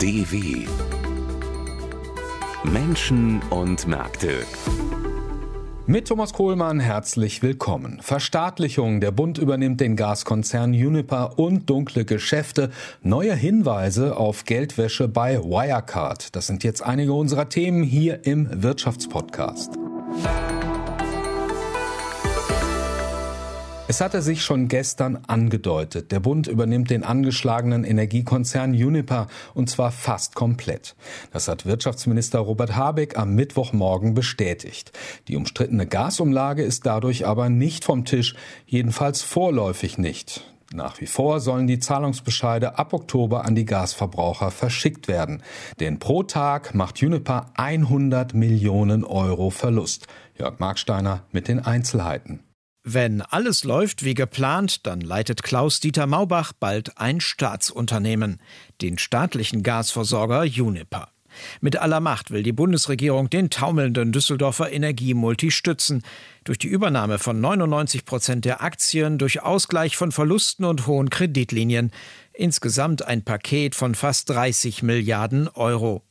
DW Menschen und Märkte. Mit Thomas Kohlmann herzlich willkommen. Verstaatlichung. Der Bund übernimmt den Gaskonzern Uniper und dunkle Geschäfte. Neue Hinweise auf Geldwäsche bei Wirecard. Das sind jetzt einige unserer Themen hier im Wirtschaftspodcast. Es hatte sich schon gestern angedeutet. Der Bund übernimmt den angeschlagenen Energiekonzern Uniper und zwar fast komplett. Das hat Wirtschaftsminister Robert Habeck am Mittwochmorgen bestätigt. Die umstrittene Gasumlage ist dadurch aber nicht vom Tisch, jedenfalls vorläufig nicht. Nach wie vor sollen die Zahlungsbescheide ab Oktober an die Gasverbraucher verschickt werden. Denn pro Tag macht Uniper 100 Millionen Euro Verlust. Jörg Marksteiner mit den Einzelheiten. Wenn alles läuft wie geplant, dann leitet Klaus-Dieter Maubach bald ein Staatsunternehmen, den staatlichen Gasversorger Uniper. Mit aller Macht will die Bundesregierung den taumelnden Düsseldorfer Energiemulti stützen. Durch die Übernahme von 99 Prozent der Aktien, durch Ausgleich von Verlusten und hohen Kreditlinien. Insgesamt ein Paket von fast 30 Milliarden Euro.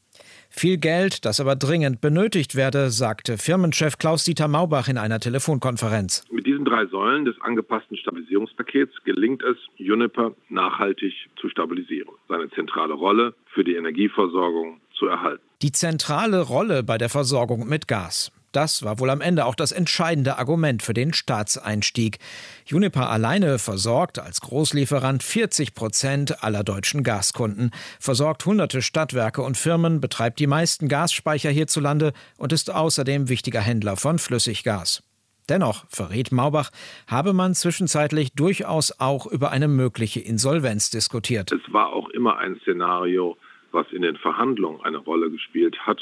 Viel Geld, das aber dringend benötigt werde, sagte Firmenchef Klaus-Dieter Maubach in einer Telefonkonferenz. Mit diesen drei Säulen des angepassten Stabilisierungspakets gelingt es, Juniper nachhaltig zu stabilisieren, seine zentrale Rolle für die Energieversorgung zu erhalten. Die zentrale Rolle bei der Versorgung mit Gas. Das war wohl am Ende auch das entscheidende Argument für den Staatseinstieg. Juniper alleine versorgt als Großlieferant 40 Prozent aller deutschen Gaskunden, versorgt hunderte Stadtwerke und Firmen, betreibt die meisten Gasspeicher hierzulande und ist außerdem wichtiger Händler von Flüssiggas. Dennoch, verrät Maubach, habe man zwischenzeitlich durchaus auch über eine mögliche Insolvenz diskutiert. Es war auch immer ein Szenario, was in den Verhandlungen eine Rolle gespielt hat.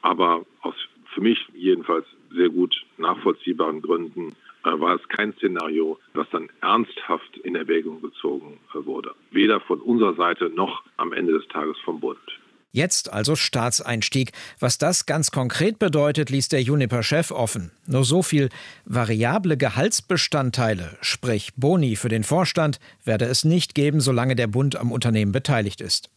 Aber aus für mich jedenfalls sehr gut nachvollziehbaren Gründen äh, war es kein Szenario, das dann ernsthaft in Erwägung gezogen äh, wurde. Weder von unserer Seite noch am Ende des Tages vom Bund. Jetzt also Staatseinstieg. Was das ganz konkret bedeutet, ließ der Juniper-Chef offen. Nur so viel variable Gehaltsbestandteile, sprich Boni für den Vorstand, werde es nicht geben, solange der Bund am Unternehmen beteiligt ist.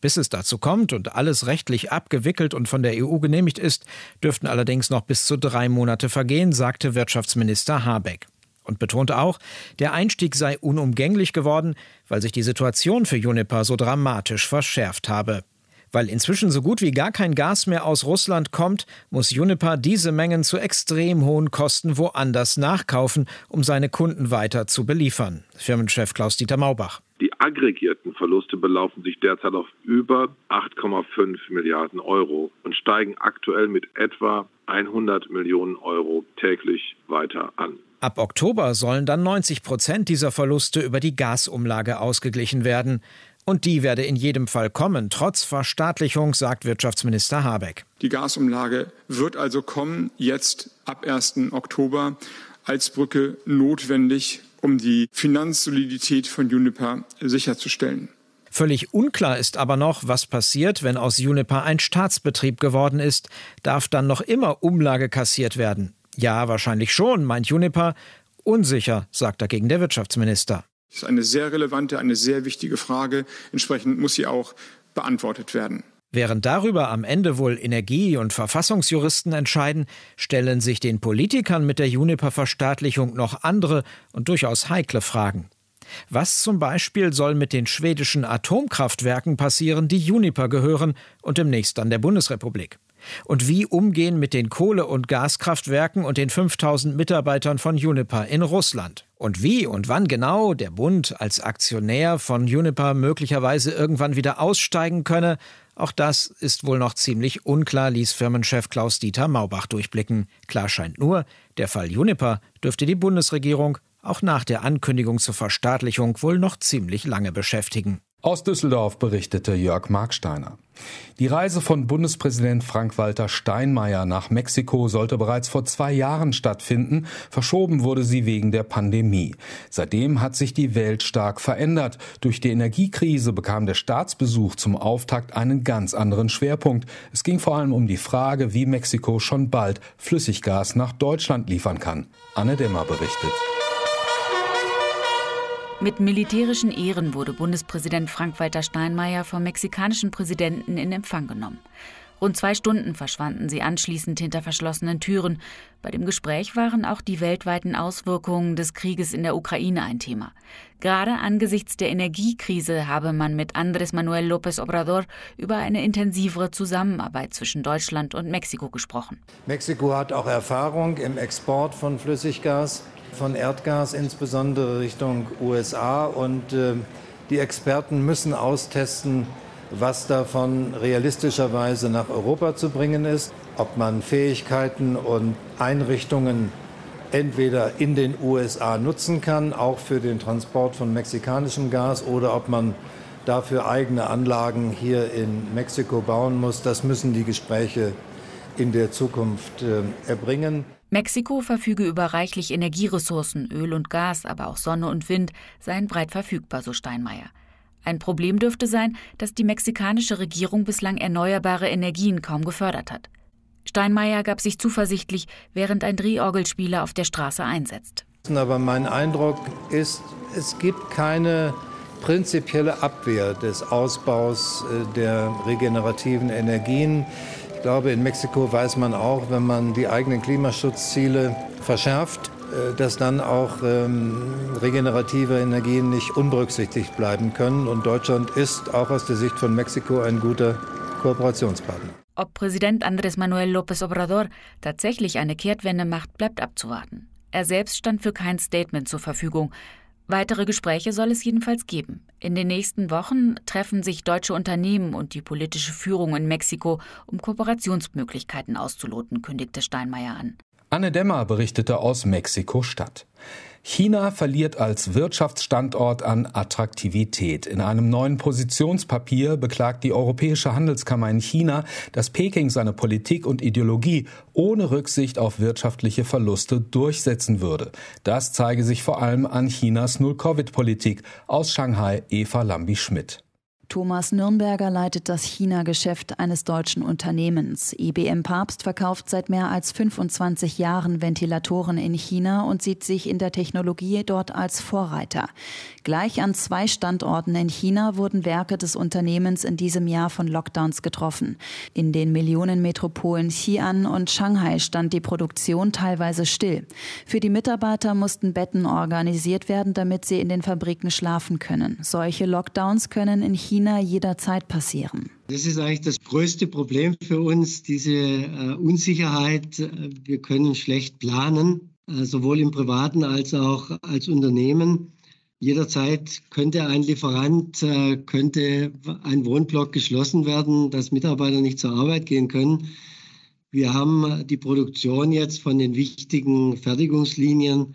Bis es dazu kommt und alles rechtlich abgewickelt und von der EU genehmigt ist, dürften allerdings noch bis zu drei Monate vergehen, sagte Wirtschaftsminister Habeck. Und betonte auch, der Einstieg sei unumgänglich geworden, weil sich die Situation für Juniper so dramatisch verschärft habe. Weil inzwischen so gut wie gar kein Gas mehr aus Russland kommt, muss Juniper diese Mengen zu extrem hohen Kosten woanders nachkaufen, um seine Kunden weiter zu beliefern. Firmenchef Klaus-Dieter Maubach. Die aggregierten Verluste belaufen sich derzeit auf über 8,5 Milliarden Euro und steigen aktuell mit etwa 100 Millionen Euro täglich weiter an. Ab Oktober sollen dann 90 Prozent dieser Verluste über die Gasumlage ausgeglichen werden. Und die werde in jedem Fall kommen, trotz Verstaatlichung, sagt Wirtschaftsminister Habeck. Die Gasumlage wird also kommen, jetzt ab 1. Oktober als Brücke notwendig um die Finanzsolidität von Juniper sicherzustellen. Völlig unklar ist aber noch, was passiert, wenn aus Juniper ein Staatsbetrieb geworden ist. Darf dann noch immer Umlage kassiert werden? Ja, wahrscheinlich schon, meint Juniper. Unsicher, sagt dagegen der Wirtschaftsminister. Das ist eine sehr relevante, eine sehr wichtige Frage. Entsprechend muss sie auch beantwortet werden. Während darüber am Ende wohl Energie- und Verfassungsjuristen entscheiden, stellen sich den Politikern mit der Juniper-Verstaatlichung noch andere und durchaus heikle Fragen. Was zum Beispiel soll mit den schwedischen Atomkraftwerken passieren, die Juniper gehören und demnächst dann der Bundesrepublik? Und wie umgehen mit den Kohle- und Gaskraftwerken und den 5000 Mitarbeitern von Juniper in Russland? Und wie und wann genau der Bund als Aktionär von Juniper möglicherweise irgendwann wieder aussteigen könne, auch das ist wohl noch ziemlich unklar, ließ Firmenchef Klaus-Dieter Maubach durchblicken. Klar scheint nur, der Fall Juniper dürfte die Bundesregierung auch nach der Ankündigung zur Verstaatlichung wohl noch ziemlich lange beschäftigen. Aus Düsseldorf berichtete Jörg Marksteiner. Die Reise von Bundespräsident Frank-Walter Steinmeier nach Mexiko sollte bereits vor zwei Jahren stattfinden. Verschoben wurde sie wegen der Pandemie. Seitdem hat sich die Welt stark verändert. Durch die Energiekrise bekam der Staatsbesuch zum Auftakt einen ganz anderen Schwerpunkt. Es ging vor allem um die Frage, wie Mexiko schon bald Flüssiggas nach Deutschland liefern kann. Anne Demmer berichtet. Mit militärischen Ehren wurde Bundespräsident Frank-Walter Steinmeier vom mexikanischen Präsidenten in Empfang genommen. Rund zwei Stunden verschwanden sie anschließend hinter verschlossenen Türen. Bei dem Gespräch waren auch die weltweiten Auswirkungen des Krieges in der Ukraine ein Thema. Gerade angesichts der Energiekrise habe man mit Andrés Manuel López Obrador über eine intensivere Zusammenarbeit zwischen Deutschland und Mexiko gesprochen. Mexiko hat auch Erfahrung im Export von Flüssiggas, von Erdgas insbesondere Richtung USA und äh, die Experten müssen austesten, was davon realistischerweise nach Europa zu bringen ist, ob man Fähigkeiten und Einrichtungen entweder in den USA nutzen kann, auch für den Transport von mexikanischem Gas, oder ob man dafür eigene Anlagen hier in Mexiko bauen muss. Das müssen die Gespräche in der Zukunft äh, erbringen. Mexiko verfüge über reichlich Energieressourcen, Öl und Gas, aber auch Sonne und Wind seien breit verfügbar, so Steinmeier. Ein Problem dürfte sein, dass die mexikanische Regierung bislang erneuerbare Energien kaum gefördert hat. Steinmeier gab sich zuversichtlich, während ein Drehorgelspieler auf der Straße einsetzt. Aber mein Eindruck ist, es gibt keine prinzipielle Abwehr des Ausbaus äh, der regenerativen Energien. Ich glaube, in Mexiko weiß man auch, wenn man die eigenen Klimaschutzziele verschärft, äh, dass dann auch ähm, regenerative Energien nicht unberücksichtigt bleiben können. Und Deutschland ist auch aus der Sicht von Mexiko ein guter Kooperationspartner. Ob Präsident Andrés Manuel López Obrador tatsächlich eine Kehrtwende macht, bleibt abzuwarten. Er selbst stand für kein Statement zur Verfügung. Weitere Gespräche soll es jedenfalls geben. In den nächsten Wochen treffen sich deutsche Unternehmen und die politische Führung in Mexiko, um Kooperationsmöglichkeiten auszuloten, kündigte Steinmeier an. Anne Demmer berichtete aus Mexiko-Stadt. China verliert als Wirtschaftsstandort an Attraktivität. In einem neuen Positionspapier beklagt die Europäische Handelskammer in China, dass Peking seine Politik und Ideologie ohne Rücksicht auf wirtschaftliche Verluste durchsetzen würde. Das zeige sich vor allem an Chinas Null-Covid-Politik. Aus Shanghai Eva Lambi-Schmidt. Thomas Nürnberger leitet das China-Geschäft eines deutschen Unternehmens. IBM Papst verkauft seit mehr als 25 Jahren Ventilatoren in China und sieht sich in der Technologie dort als Vorreiter. Gleich an zwei Standorten in China wurden Werke des Unternehmens in diesem Jahr von Lockdowns getroffen. In den Millionenmetropolen Xi'an und Shanghai stand die Produktion teilweise still. Für die Mitarbeiter mussten Betten organisiert werden, damit sie in den Fabriken schlafen können. Solche Lockdowns können in China China jederzeit passieren. Das ist eigentlich das größte Problem für uns, diese äh, Unsicherheit. Wir können schlecht planen, äh, sowohl im privaten als auch als Unternehmen. Jederzeit könnte ein Lieferant, äh, könnte ein Wohnblock geschlossen werden, dass Mitarbeiter nicht zur Arbeit gehen können. Wir haben die Produktion jetzt von den wichtigen Fertigungslinien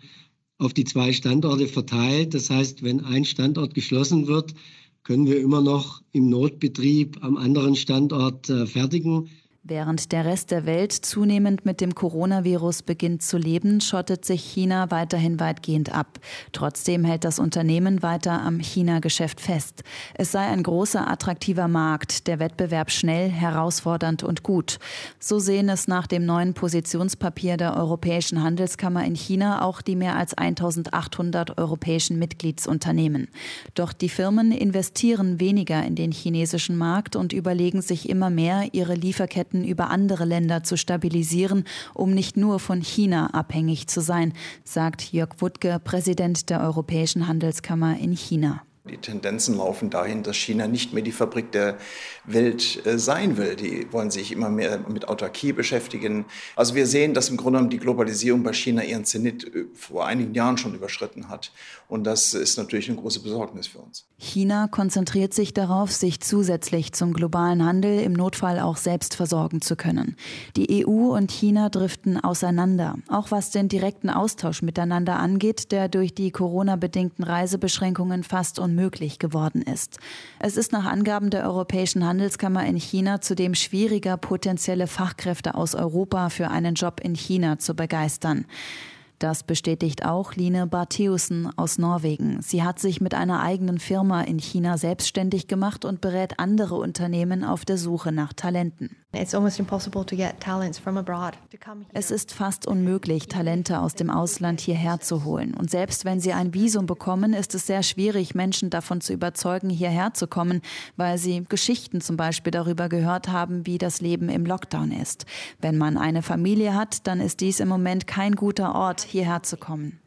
auf die zwei Standorte verteilt. Das heißt, wenn ein Standort geschlossen wird, können wir immer noch im Notbetrieb am anderen Standort äh, fertigen. Während der Rest der Welt zunehmend mit dem Coronavirus beginnt zu leben, schottet sich China weiterhin weitgehend ab. Trotzdem hält das Unternehmen weiter am China-Geschäft fest. Es sei ein großer, attraktiver Markt, der Wettbewerb schnell, herausfordernd und gut. So sehen es nach dem neuen Positionspapier der Europäischen Handelskammer in China auch die mehr als 1800 europäischen Mitgliedsunternehmen. Doch die Firmen investieren weniger in den chinesischen Markt und überlegen sich immer mehr, ihre Lieferketten Lieferketten über andere Länder zu stabilisieren, um nicht nur von China abhängig zu sein, sagt Jörg Wuttke, Präsident der Europäischen Handelskammer in China. Die Tendenzen laufen dahin, dass China nicht mehr die Fabrik der Welt äh, sein will. Die wollen sich immer mehr mit Autarkie beschäftigen. Also wir sehen, dass im Grunde genommen die Globalisierung bei China ihren Zenit äh, vor einigen Jahren schon überschritten hat. Und das ist natürlich eine große Besorgnis für uns. China konzentriert sich darauf, sich zusätzlich zum globalen Handel im Notfall auch selbst versorgen zu können. Die EU und China driften auseinander, auch was den direkten Austausch miteinander angeht, der durch die Corona-bedingten Reisebeschränkungen fast unmöglich geworden ist. Es ist nach Angaben der Europäischen Handelskammer in China zudem schwieriger, potenzielle Fachkräfte aus Europa für einen Job in China zu begeistern. Das bestätigt auch Line Bartheusen aus Norwegen. Sie hat sich mit einer eigenen Firma in China selbstständig gemacht und berät andere Unternehmen auf der Suche nach Talenten. Es ist fast unmöglich, Talente aus dem Ausland hierher zu holen. Und selbst wenn sie ein Visum bekommen, ist es sehr schwierig, Menschen davon zu überzeugen, hierher zu kommen, weil sie Geschichten zum Beispiel darüber gehört haben, wie das Leben im Lockdown ist. Wenn man eine Familie hat, dann ist dies im Moment kein guter Ort, hierher zu kommen.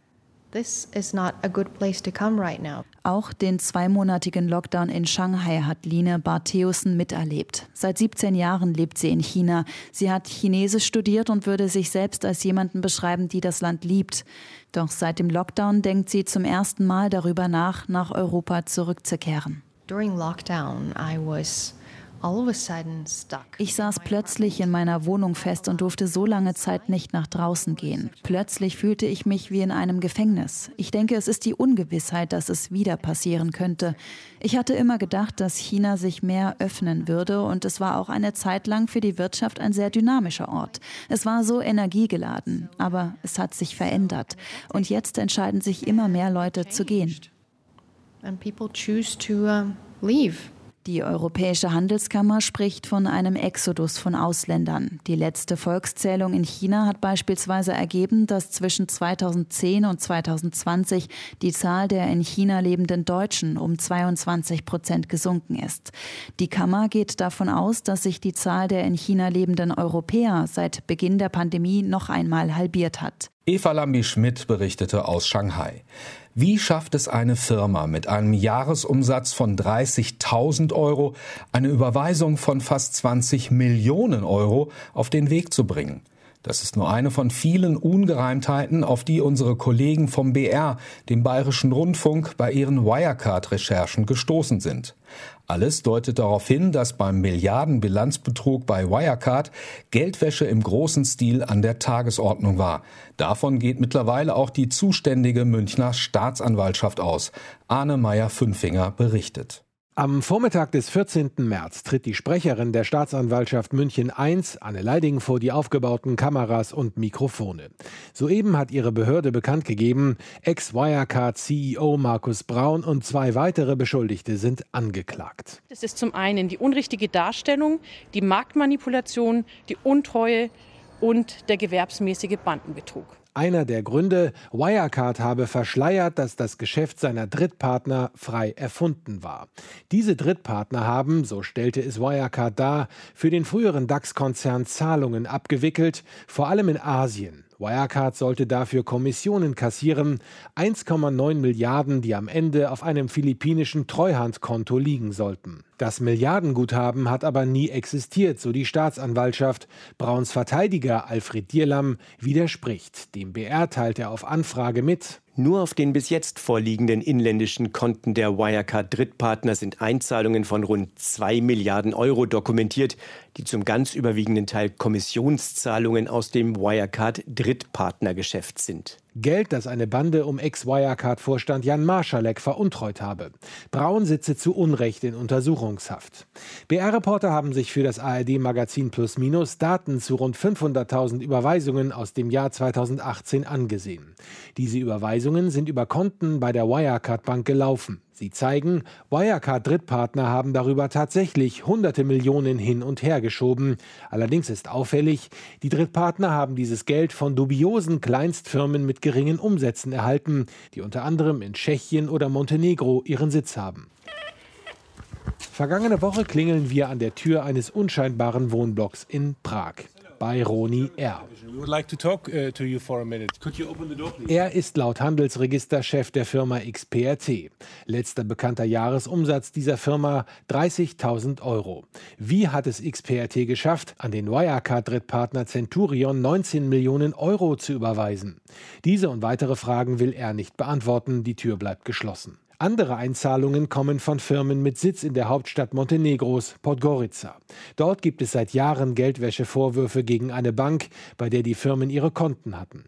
Right now. Auch den zweimonatigen Lockdown in Shanghai hat Line Bartheusen miterlebt. Seit 17 Jahren lebt sie in China. Sie hat Chinesisch studiert und würde sich selbst als jemanden beschreiben, die das Land liebt. Doch seit dem Lockdown denkt sie zum ersten Mal darüber nach, nach Europa zurückzukehren. During lockdown, I was ich saß plötzlich in meiner Wohnung fest und durfte so lange Zeit nicht nach draußen gehen. Plötzlich fühlte ich mich wie in einem Gefängnis. Ich denke, es ist die Ungewissheit, dass es wieder passieren könnte. Ich hatte immer gedacht, dass China sich mehr öffnen würde und es war auch eine Zeit lang für die Wirtschaft ein sehr dynamischer Ort. Es war so energiegeladen, aber es hat sich verändert und jetzt entscheiden sich immer mehr Leute zu gehen. And people choose to uh, leave. Die Europäische Handelskammer spricht von einem Exodus von Ausländern. Die letzte Volkszählung in China hat beispielsweise ergeben, dass zwischen 2010 und 2020 die Zahl der in China lebenden Deutschen um 22 Prozent gesunken ist. Die Kammer geht davon aus, dass sich die Zahl der in China lebenden Europäer seit Beginn der Pandemie noch einmal halbiert hat. Eva Lambi-Schmidt berichtete aus Shanghai. Wie schafft es eine Firma mit einem Jahresumsatz von 30.000 Euro, eine Überweisung von fast 20 Millionen Euro auf den Weg zu bringen? Das ist nur eine von vielen Ungereimtheiten, auf die unsere Kollegen vom BR, dem Bayerischen Rundfunk, bei ihren Wirecard-Recherchen gestoßen sind. Alles deutet darauf hin, dass beim Milliardenbilanzbetrug bei Wirecard Geldwäsche im großen Stil an der Tagesordnung war. Davon geht mittlerweile auch die zuständige Münchner Staatsanwaltschaft aus. Arne Meyer-Fünfinger berichtet. Am Vormittag des 14. März tritt die Sprecherin der Staatsanwaltschaft München I, Anne Leiding, vor die aufgebauten Kameras und Mikrofone. Soeben hat ihre Behörde bekannt gegeben, Ex-Wirecard-CEO Markus Braun und zwei weitere Beschuldigte sind angeklagt. Das ist zum einen die unrichtige Darstellung, die Marktmanipulation, die Untreue und der gewerbsmäßige Bandenbetrug. Einer der Gründe, Wirecard habe verschleiert, dass das Geschäft seiner Drittpartner frei erfunden war. Diese Drittpartner haben, so stellte es Wirecard dar, für den früheren DAX-Konzern Zahlungen abgewickelt, vor allem in Asien. Wirecard sollte dafür Kommissionen kassieren, 1,9 Milliarden, die am Ende auf einem philippinischen Treuhandkonto liegen sollten. Das Milliardenguthaben hat aber nie existiert, so die Staatsanwaltschaft. Brauns Verteidiger Alfred Dierlam widerspricht. Dem BR teilt er auf Anfrage mit, nur auf den bis jetzt vorliegenden inländischen Konten der Wirecard-Drittpartner sind Einzahlungen von rund 2 Milliarden Euro dokumentiert, die zum ganz überwiegenden Teil Kommissionszahlungen aus dem Wirecard-Drittpartnergeschäft sind. Geld, das eine Bande um Ex-Wirecard-Vorstand Jan Marschalek veruntreut habe. Braun sitze zu Unrecht in Untersuchungshaft. BR-Reporter haben sich für das ARD-Magazin Plus Minus Daten zu rund 500.000 Überweisungen aus dem Jahr 2018 angesehen. Diese Überweisungen sind über Konten bei der Wirecard-Bank gelaufen. Sie zeigen, Wirecard-Drittpartner haben darüber tatsächlich hunderte Millionen hin und her geschoben. Allerdings ist auffällig, die Drittpartner haben dieses Geld von dubiosen Kleinstfirmen mit geringen Umsätzen erhalten, die unter anderem in Tschechien oder Montenegro ihren Sitz haben. Vergangene Woche klingeln wir an der Tür eines unscheinbaren Wohnblocks in Prag bei Roni R. Uh, er ist laut Handelsregister Chef der Firma XPRT. Letzter bekannter Jahresumsatz dieser Firma 30.000 Euro. Wie hat es XPRT geschafft, an den Wirecard-Drittpartner Centurion 19 Millionen Euro zu überweisen? Diese und weitere Fragen will er nicht beantworten. Die Tür bleibt geschlossen. Andere Einzahlungen kommen von Firmen mit Sitz in der Hauptstadt Montenegros, Podgorica. Dort gibt es seit Jahren Geldwäschevorwürfe gegen eine Bank, bei der die Firmen ihre Konten hatten.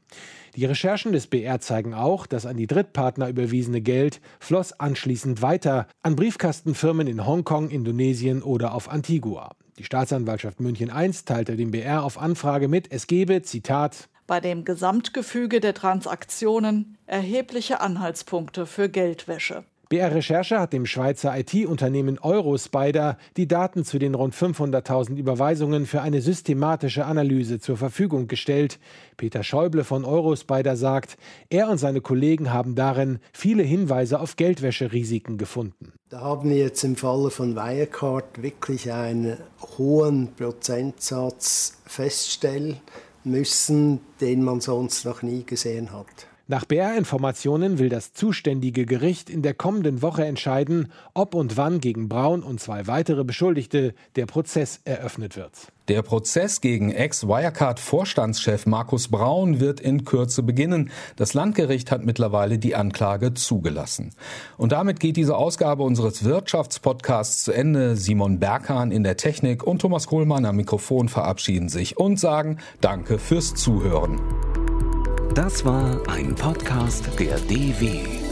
Die Recherchen des BR zeigen auch, dass an die Drittpartner überwiesene Geld floss anschließend weiter an Briefkastenfirmen in Hongkong, Indonesien oder auf Antigua. Die Staatsanwaltschaft München I teilte dem BR auf Anfrage mit, es gebe, Zitat, bei dem Gesamtgefüge der Transaktionen erhebliche Anhaltspunkte für Geldwäsche. BR Recherche hat dem Schweizer IT-Unternehmen Eurospider die Daten zu den rund 500.000 Überweisungen für eine systematische Analyse zur Verfügung gestellt. Peter Schäuble von Eurospider sagt, er und seine Kollegen haben darin viele Hinweise auf Geldwäscherisiken gefunden. Da haben wir jetzt im Falle von Wirecard wirklich einen hohen Prozentsatz feststellen müssen, den man sonst noch nie gesehen hat. Nach BR-Informationen will das zuständige Gericht in der kommenden Woche entscheiden, ob und wann gegen Braun und zwei weitere Beschuldigte der Prozess eröffnet wird. Der Prozess gegen Ex-Wirecard-Vorstandschef Markus Braun wird in Kürze beginnen. Das Landgericht hat mittlerweile die Anklage zugelassen. Und damit geht diese Ausgabe unseres Wirtschaftspodcasts zu Ende. Simon Berghahn in der Technik und Thomas Kohlmann am Mikrofon verabschieden sich und sagen Danke fürs Zuhören. Das war ein Podcast der DW.